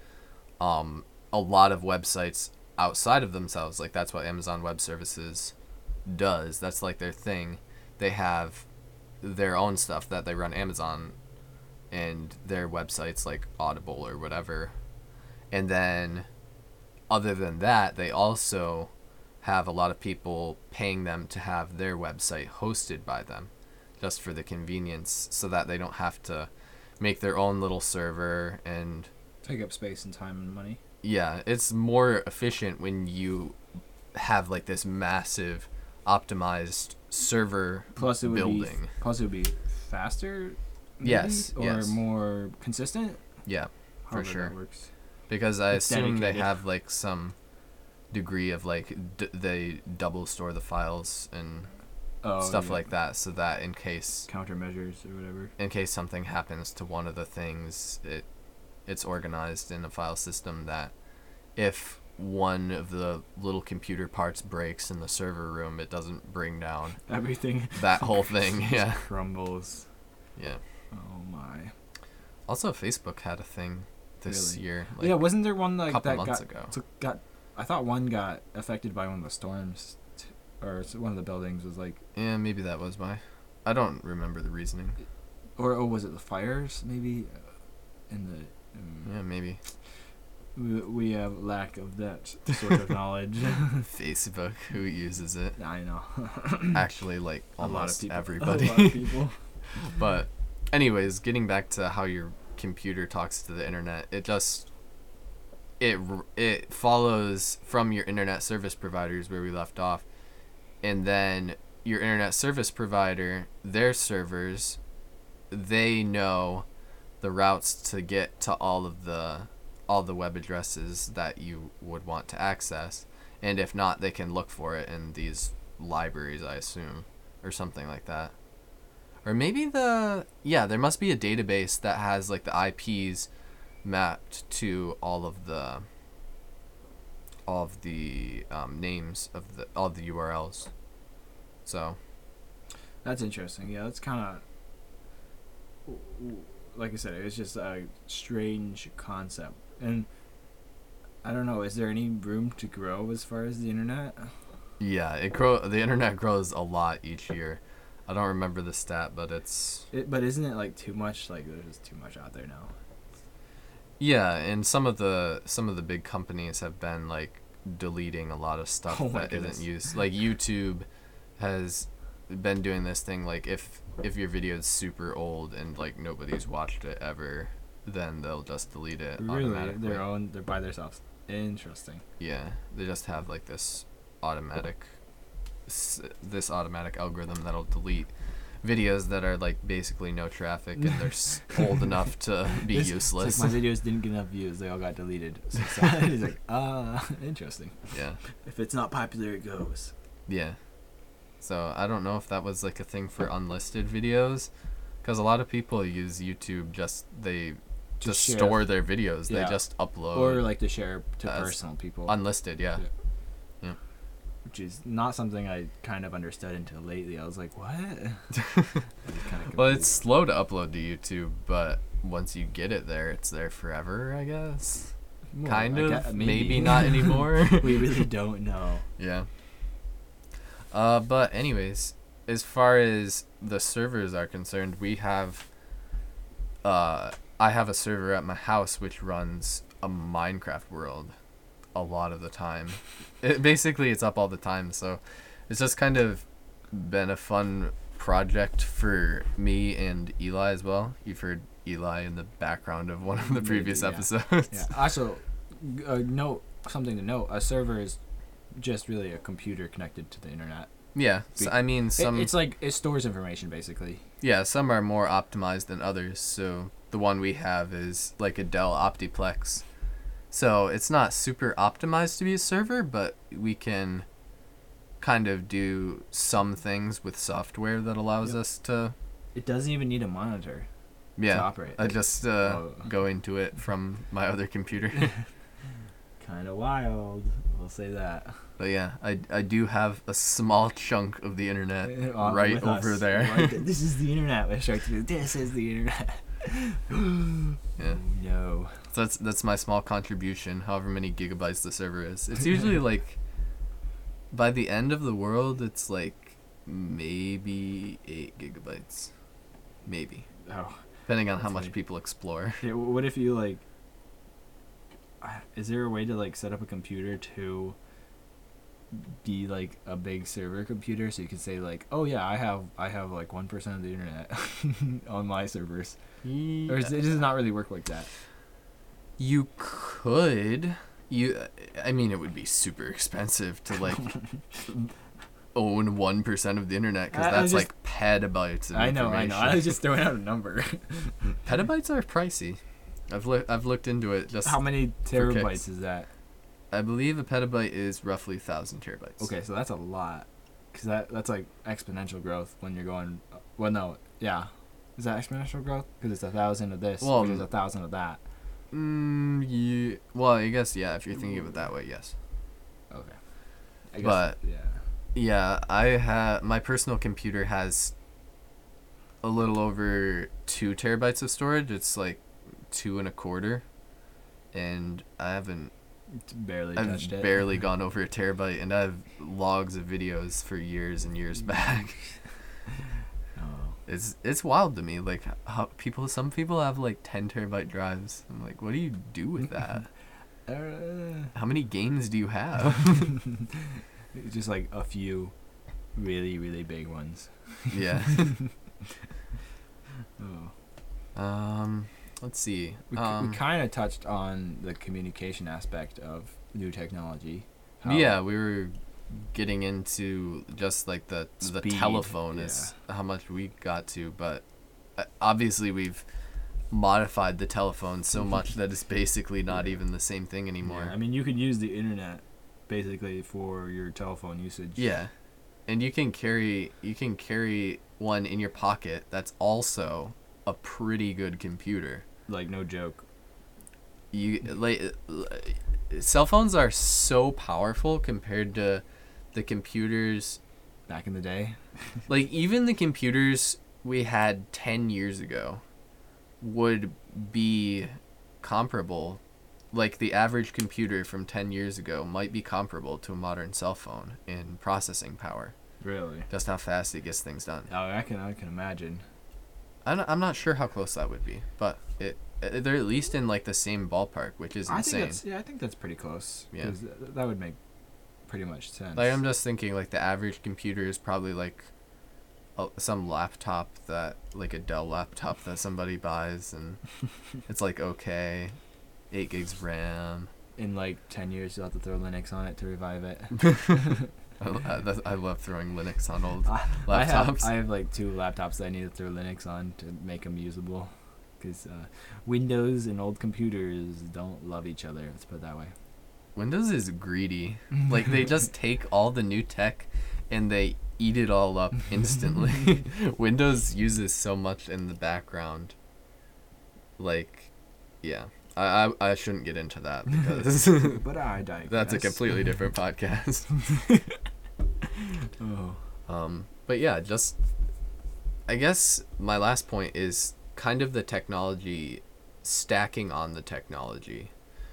um a lot of websites outside of themselves like that's what Amazon Web Services does that's like their thing they have their own stuff that they run Amazon and their websites like Audible or whatever. And then other than that, they also have a lot of people paying them to have their website hosted by them just for the convenience so that they don't have to make their own little server and Take up space and time and money. yeah, it's more efficient when you have like this massive optimized server Plus, it would building. be plus it would be faster. maybe, Yes, or yes. more consistent. Yeah, for However that sure. because I It's assume they have like some degree of like d- they double store the files and Oh, stuff yeah. like that so that in case countermeasures or whatever. in case something happens to one of the things it it's organized in a file system that if one of the little computer parts breaks in the server room it doesn't bring down Everything that whole thing yeah crumbles. yeah Oh my. also facebook had a thing this Really? year yeah, wasn't there one like couple that months got ago. took- got? I thought one got affected by one of the storms, t- or one of the buildings was like, yeah maybe that was my i don't remember the reasoning or oh, was it the fires? Maybe, uh, in the. Um, yeah maybe we, have lack of that sort of knowledge. Facebook, who uses it? I know. Actually, like a lot of almost people. everybody. A lot of people. but, anyways, getting back to how your computer talks to the internet, it just it it follows from your internet service providers where we left off, and then your internet service provider, their servers, they know the routes to get to all of the all the web addresses that you would want to access and if not they can look for it in these libraries i assume or something like that or maybe the yeah there must be a database that has like the ips mapped to all of the all of the um, names of the all the urls so That's interesting. Yeah, that's kind of like I said. It's just a strange concept, and I don't know. Is there any room to grow as far as the internet? yeah it grow the internet grows a lot each year i don't remember the stat but it's It, but isn't it like too much? Like there's just too much out there now. Yeah, and some of the some of the big companies have been like deleting a lot of stuff Oh that goodness. not used. Like YouTube has been doing this thing like if if your video is super old and like nobody's watched it ever, then they'll just delete it Really, automatically. their own. They're by themselves. Interesting. Yeah, they just have like this automatic this automatic algorithm that'll delete videos that are like basically no traffic and they're old enough to be It's- it's useless. like my videos didn't get enough views. They all got deleted. So. He's like, ah, interesting. yeah. If it's not popular, it goes. Yeah. So I don't know if that was like a thing for unlisted videos, because a lot of people use YouTube just they just share. store their videos. Yeah. They just upload or like to share to personal people, unlisted. Yeah. Yeah. which is not something I kind of understood until lately. I was like, what? Was Well, it's slow to upload to YouTube, but once you get it there, it's there forever. I guess. Kind I of. gue- maybe. not anymore. we really don't know. Yeah. Uh, but anyways, as far as the servers are concerned, we have. Uh, I have a server at my house which runs a Minecraft world, a lot of the time. It, basically, it's up all the time, so it's just kind of been a fun project for me and Eli as well. You've heard Eli in the background of one of the Maybe, previous yeah. episodes. Yeah. Also, uh, note something to note: a server is just really a computer connected to the internet. Yeah, so, I mean It- some. it's like it stores information basically. Yeah, some are more optimized than others. So the one we have is like a Dell Optiplex. So it's not super optimized to be a server, but we can kind of do some things with software that allows Yep. us to It doesn't even need a monitor to yeah. operate. I just uh, Oh. go into it from my other computer. kind of wild. We'll say that. but yeah, I, I do have a small chunk of the internet right over us. there. Right this is the internet. With Shark TV. This is the internet. Yeah. No. So that's that's my small contribution, however many gigabytes the server is. It's usually like by the end of the world it's like maybe eight gigabytes. Maybe. Oh. Depending on how much people explore. Yeah, what if you like? Is there a way to like set up a computer to be like a big server computer, so you can say like, oh yeah, I have I have like one percent of the internet on my servers, or is it does not really work like that? You could. You. I mean, it would be super expensive to like own one percent of the internet because that's just- like petabytes of I know, I know. I was just throwing out a number. petabytes are pricey. I've loo- I've looked into it. Just How many terabytes is that? I believe a petabyte is roughly thousand terabytes. Okay, so that's a lot, cause that that's like exponential growth when you're going. Well, no, yeah, is that exponential growth? Cause it's a thousand of this, Well, which is a thousand of that. Mm, yeah. Well, I guess yeah. If you're thinking of it that way, yes. Okay. I guess, But- yeah. Yeah, I have my personal computer has a little over two terabytes of storage. It's like two and a quarter, and I haven't. It's barely I've touched it. barely gone over a terabyte, and I have logs of videos for years and years back. It's it's wild to me. Like how people, some people have like ten terabyte drives. I'm like, what do you do with that? Uh, How many games do you have? just like a few really really big ones. yeah. Oh. Um. Let's see. We, um, we kind of touched on the communication aspect of new technology. how- Yeah, we were getting into just like the the telephone is how much we got to, but uh, obviously we've modified the telephone so much that it's basically not Yeah. even the same thing anymore. Yeah, I mean, you could use the internet basically for your telephone usage. Yeah. And you can carry you can carry one in your pocket that's also a pretty good computer. Like no joke. You like cell phones are so powerful compared to the computers Back in the day. like even the computers we had 10 years ago would be comparable like the average computer from 10 years ago might be comparable to a modern cell phone in processing power Really. just how fast it gets things done Oh, I can I can imagine. i'm not, I'm not sure how close that would be but it, it they're at least in like the same ballpark which is I insane think that's yeah. I think that's pretty close. Yeah, uh, that would make pretty much sense. like i'm just thinking like the average computer is probably like a, some laptop that like a dell laptop that somebody buys and it's like okay 8 gigs ram in like ten years, you'll have to throw Linux on it to revive it. I, I, I love throwing linux on old I, I have laptops I have like two laptops that I need to throw Linux on to make them usable, because uh, Windows and old computers don't love each other. Let's put it that way. Windows is greedy like they just take all the new tech and they eat it all up instantly. Windows uses so much in the background. Like, yeah, I I, I shouldn't get into that because But I digress. that's a completely different podcast. Oh. Um, but yeah, just I guess my last point is kind of the technology stacking on the technology.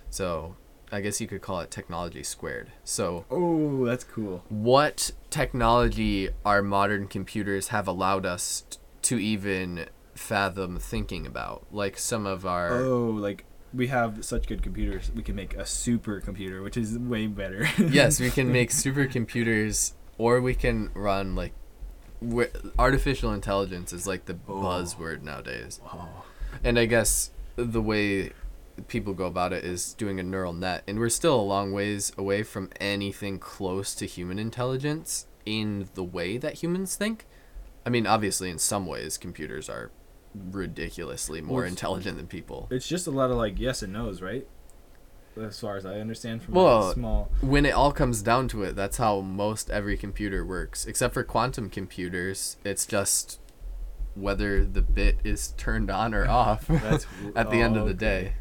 So I guess you could call it technology squared. So Oh, that's cool. what technology our modern computers have allowed us t- to even fathom thinking about like some of our Oh, like we have such good computers, we can make a super computer, which is way better. yes we can make supercomputers or we can run like artificial intelligence is like the Oh. buzzword nowadays Oh. and i guess the way people go about it is doing a neural net and we're still a long ways away from anything close to human intelligence in the way that humans think i mean obviously in some ways computers are ridiculously more Well, intelligent than people It's just a lot of like yes and no's, right? As far as I understand from Well, small. when it all comes down to it, that's how most every computer works. Except for quantum computers, it's just whether the bit is turned on or off That's at the end oh, of the okay. day.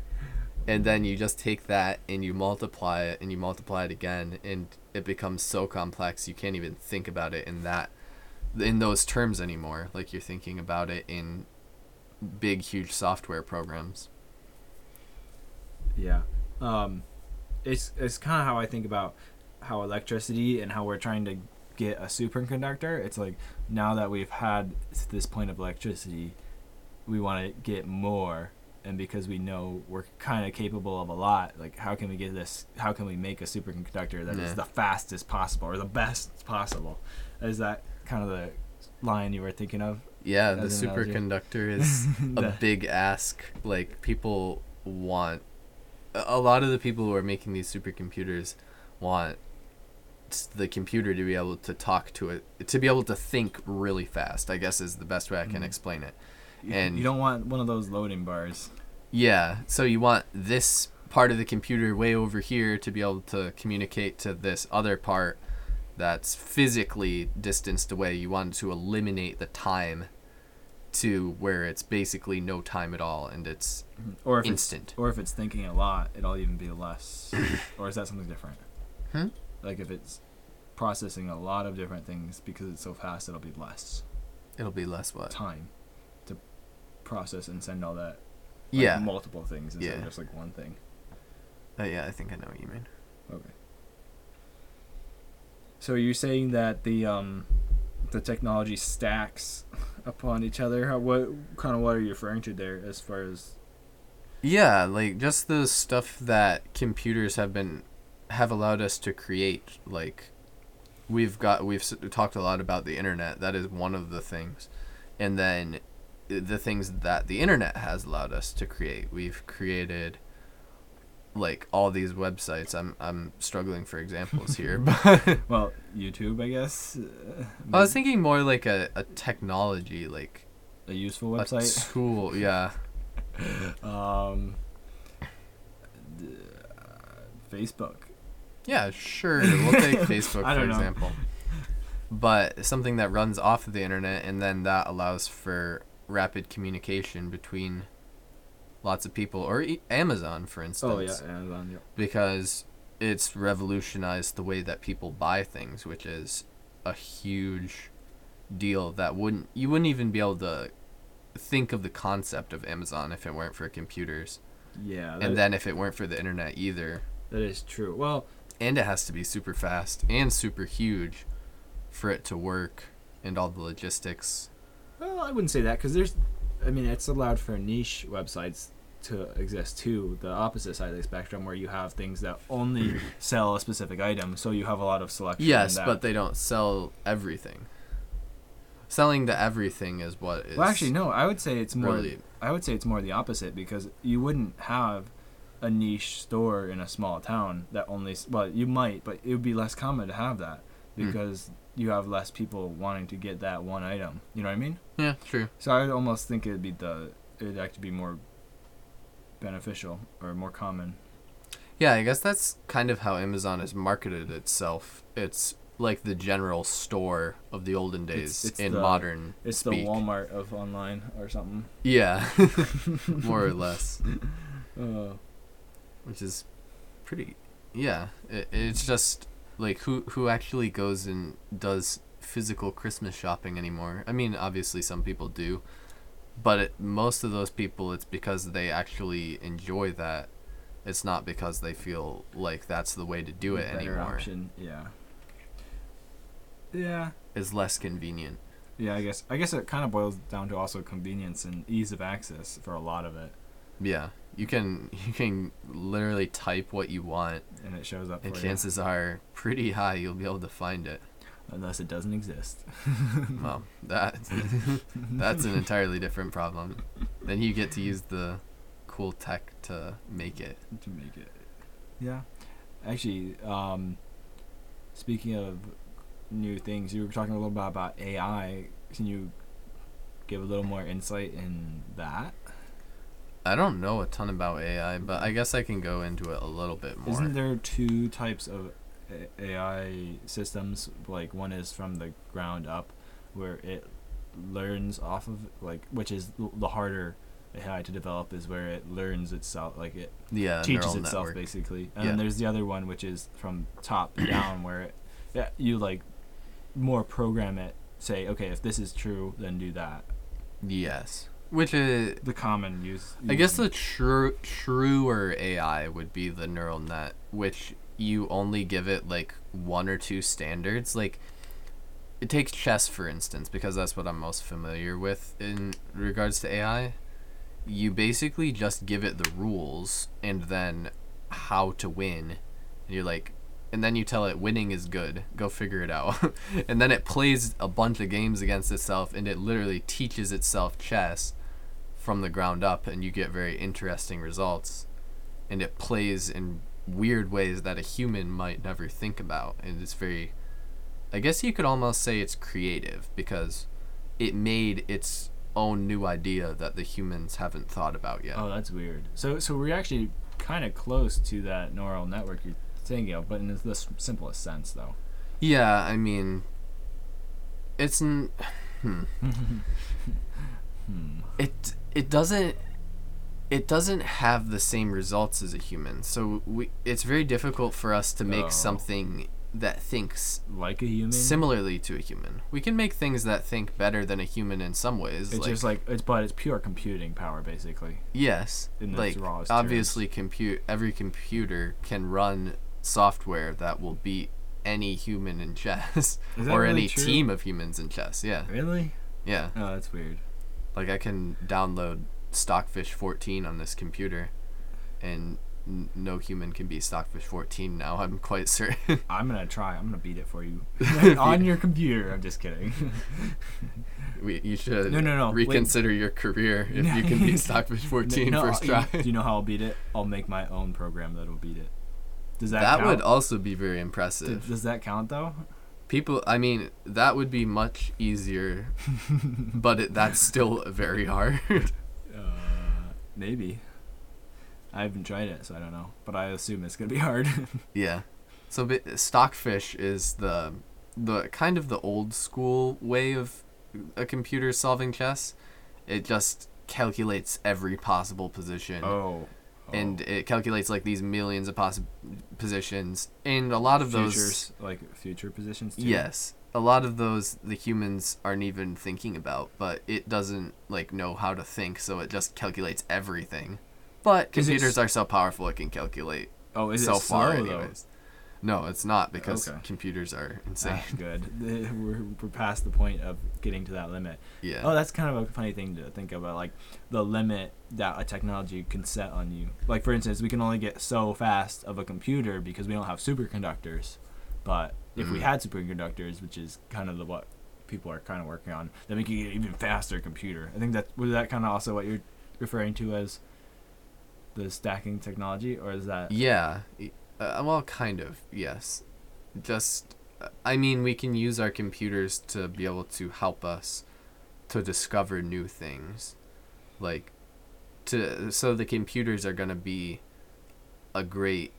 And then you just take that and you multiply it and you multiply it again and it becomes so complex you can't even think about it in that in those terms anymore. Like you're thinking about it in big huge software programs. Yeah. Um, it's it's kind of how I think about how electricity and how we're trying to get a superconductor. It's like now that we've had this point of electricity, we want to get more, and because we know we're kind of capable of a lot, like how can we get this? How can we make a superconductor that is Yeah. the fastest possible or the best possible? Is that kind of the line you were thinking of? Yeah, the As an analogy. superconductor is a big ask. Like people want a lot of the people who are making these supercomputers want the computer to be able to talk to it to be able to think really fast. I guess is the best way I can Mhm. explain it. You- And- you don't want one of those loading bars. Yeah, so you want this part of the computer way over here to be able to communicate to this other part that's physically distanced away. You want to eliminate the time to where it's basically no time at all and it's Or if instant. It's, or if it's thinking a lot, it'll even be less. or is that something different? Hmm? Like if it's processing a lot of different things because it's so fast, it'll be less It'll be less what? time process and send all that. like, Yeah. Multiple things instead Yeah. of just like one thing. Uh, yeah, I think I know what you mean. Okay. So you're saying that the um, the technology stacks upon each other. How, what kind of what are you referring to there as far as? Yeah, like just the stuff that computers have been have allowed us to create. Like we've got we've talked a lot about the internet. That is one of the things, and then the things that the internet has allowed us to create. We've created like all these websites. I'm I'm struggling for examples here, but Well, YouTube, I guess. Uh, I was thinking more like a, a technology, like a useful a website. tool. Yeah. Um, d- uh, Facebook. Yeah, sure. We'll take Facebook for don't know. example. But something that runs off of the internet and then that allows for rapid communication between lots of people or e- Amazon for instance Oh yeah, Amazon. Yeah. because it's revolutionized the way that people buy things, which is a huge deal that wouldn't you wouldn't even be able to think of the concept of Amazon if it weren't for computers. Yeah. And then if it weren't for the internet either. that is true. Well, and it has to be super fast and super huge for it to work and all the logistics. Well, I wouldn't say that because there's, I mean, it's allowed for niche websites to exist too. The opposite side of the spectrum, where you have things that only sell a specific item, so you have a lot of selection. in Yes, that. but they don't sell everything. Selling to everything is what is Well, actually, no. I would say it's more. really I would say it's more the opposite because you wouldn't have a niche store in a small town that only. Well, you might, but it would be less common to have that Hmm. because you have less people wanting to get that one item. You know what I mean? yeah, true. So I almost think it'd be the it'd actually be more beneficial or more common. Yeah, I guess that's kind of how Amazon has marketed itself. It's like the general store of the olden days it's in the- modern It's speak. the Walmart of online or something. Yeah, more or less, Uh, which is pretty. Yeah, it, it's just like who who actually goes and does physical Christmas shopping anymore? I mean, obviously some people do, but it, most of those people, it's because they actually enjoy that. It's not because they feel like that's the way to do it anymore. Option. Yeah. Yeah. Is less convenient. Yeah, I guess I guess it kind of boils down to also convenience and ease of access for a lot of it, Yeah, you can you can literally type what you want, and it shows up. and chances are pretty high you'll be able to find it. unless it doesn't exist. Well, that that's an entirely different problem. Then you get to use the cool tech to make it. to make it. Yeah, actually, um, speaking of new things, you were talking a little bit about AI. Can you give a little more insight in that? I don't know a ton about AI, but I guess I can go into it a little bit more. Isn't there two types of AI systems? Like one is from the ground up, where it learns off of like, which is the harder AI to develop is where it learns itself, like it yeah, teaches itself network. basically. And Yeah. then there's the other one which is from top down, where it, yeah, you like more program it. Say, okay, if this is true, then do that. Yes, which is The common use. I guess the true truer AI would be the neural net, which you only give it like one or two standards. Like it takes chess for instance, because that's what I'm most familiar with in regards to AI. You basically just give it the rules and then how to win. And you're like and then you tell it winning is good. Go figure it out. and then it plays a bunch of games against itself and it literally teaches itself chess from the ground up and you get very interesting results and it plays in weird ways that a human might never think about and it's very i guess you could almost say it's creative because it made its own new idea that the humans haven't thought about yet Oh, that's weird. So, so we're actually kind of close to that neural network you're thinking of, but in the s- simplest sense, though. yeah i mean it's n- hmm. Hmm. it it doesn't it doesn't have the same results as a human so we it's very difficult for us to make Oh. something that thinks Like a human. similarly to a human we can make things that think better than a human in some ways It's like, just like it's, but it's pure computing power, basically. yes in like obviously compute every computer can run software that will beat any human in chess or really any true? team of humans in chess yeah Really? yeah Oh, that's weird. Like I can download Stockfish 14 on this computer, and n- no human can beat Stockfish 14 now. I'm quite certain. I'm gonna try. I'm gonna beat it for you on your computer. I'm just kidding. we, you should No, no, no, wait. reconsider your career if you can beat Stockfish 14 No, first try. Do you know how I'll beat it? I'll make my own program that'll beat it. Does that, that count? would also be very impressive. does that count though? People, I mean, that would be much easier, but it, that's still very hard. Uh, maybe. I haven't tried it, so I don't know. But I assume it's gonna be hard. Yeah. So stockfish is the the kind of the old school way of a computer solving chess. It just calculates every possible position oh. And oh. it calculates like these millions of possible positions and a lot of those futures, like future positions. Too? yes a lot of those the humans aren't even thinking about but it doesn't like know how to think so it just calculates everything but computers are so powerful it can calculate Oh, is so it far slow, though? No, it's not because Okay. computers are insane. That's good. We're, we're past the point of getting to that limit. yeah. Oh, that's kind of a funny thing to think about, like the limit that a technology can set on you. Like for instance, we can only get so fast of a computer because we don't have superconductors. But if we Mhm. had superconductors, which is kind of the what people are kind of working on, then we could get an even faster computer. I think that was that kind of also what you're referring to as the stacking technology, or is that? yeah. Uh, well, kind of. Yes. Just I mean, we can use our computers to be able to help us to discover new things. Like to so the computers are going to be a great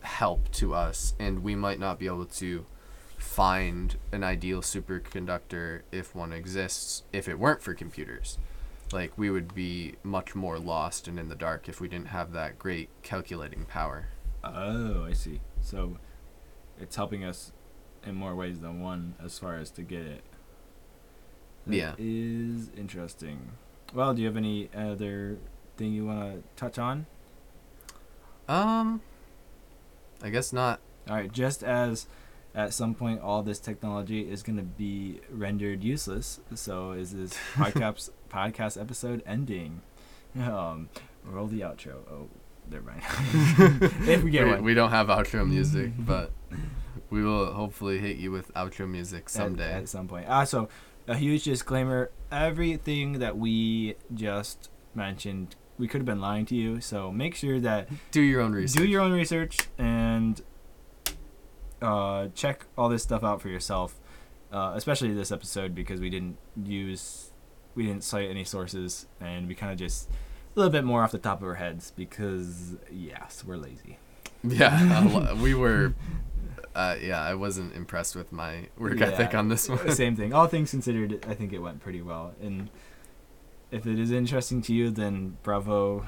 help to us and we might not be able to find an ideal superconductor if one exists if it weren't for computers. Like we would be much more lost and in the dark if we didn't have that great calculating power. Oh, I see. So it's helping us in more ways than one as far as to get it. That Yeah. is interesting. Well, do you have any other thing you want to touch on? Um I guess not. All right, just as at some point all this technology is going to be rendered useless, so is this podcast podcast episode ending? Um, roll the outro. Oh, never mind. if we get we, one we don't have outro music, but we will hopefully hit you with outro music at- someday. At, some point. Also, a huge disclaimer: everything that we just mentioned, we could have been lying to you. So make sure that Do your own research. do your own research and uh, check all this stuff out for yourself. Uh, especially this episode because we didn't use, we didn't cite any sources, and we kind of just a little bit more off the top of our heads because yes, we're lazy. Yeah, lo- we were. Uh, yeah, I wasn't impressed with my work ethic on this one. Same thing. All things considered, I think it went pretty well. And if it is interesting to you, then bravo,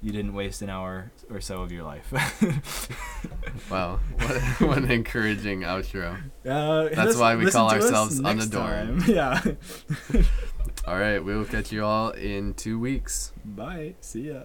you didn't waste an hour or so of your life. Wow, what, what an encouraging outro. Uh, That's why we call ourselves Unadorned. time. Yeah. All right, we will catch you all in two weeks. Bye. See ya.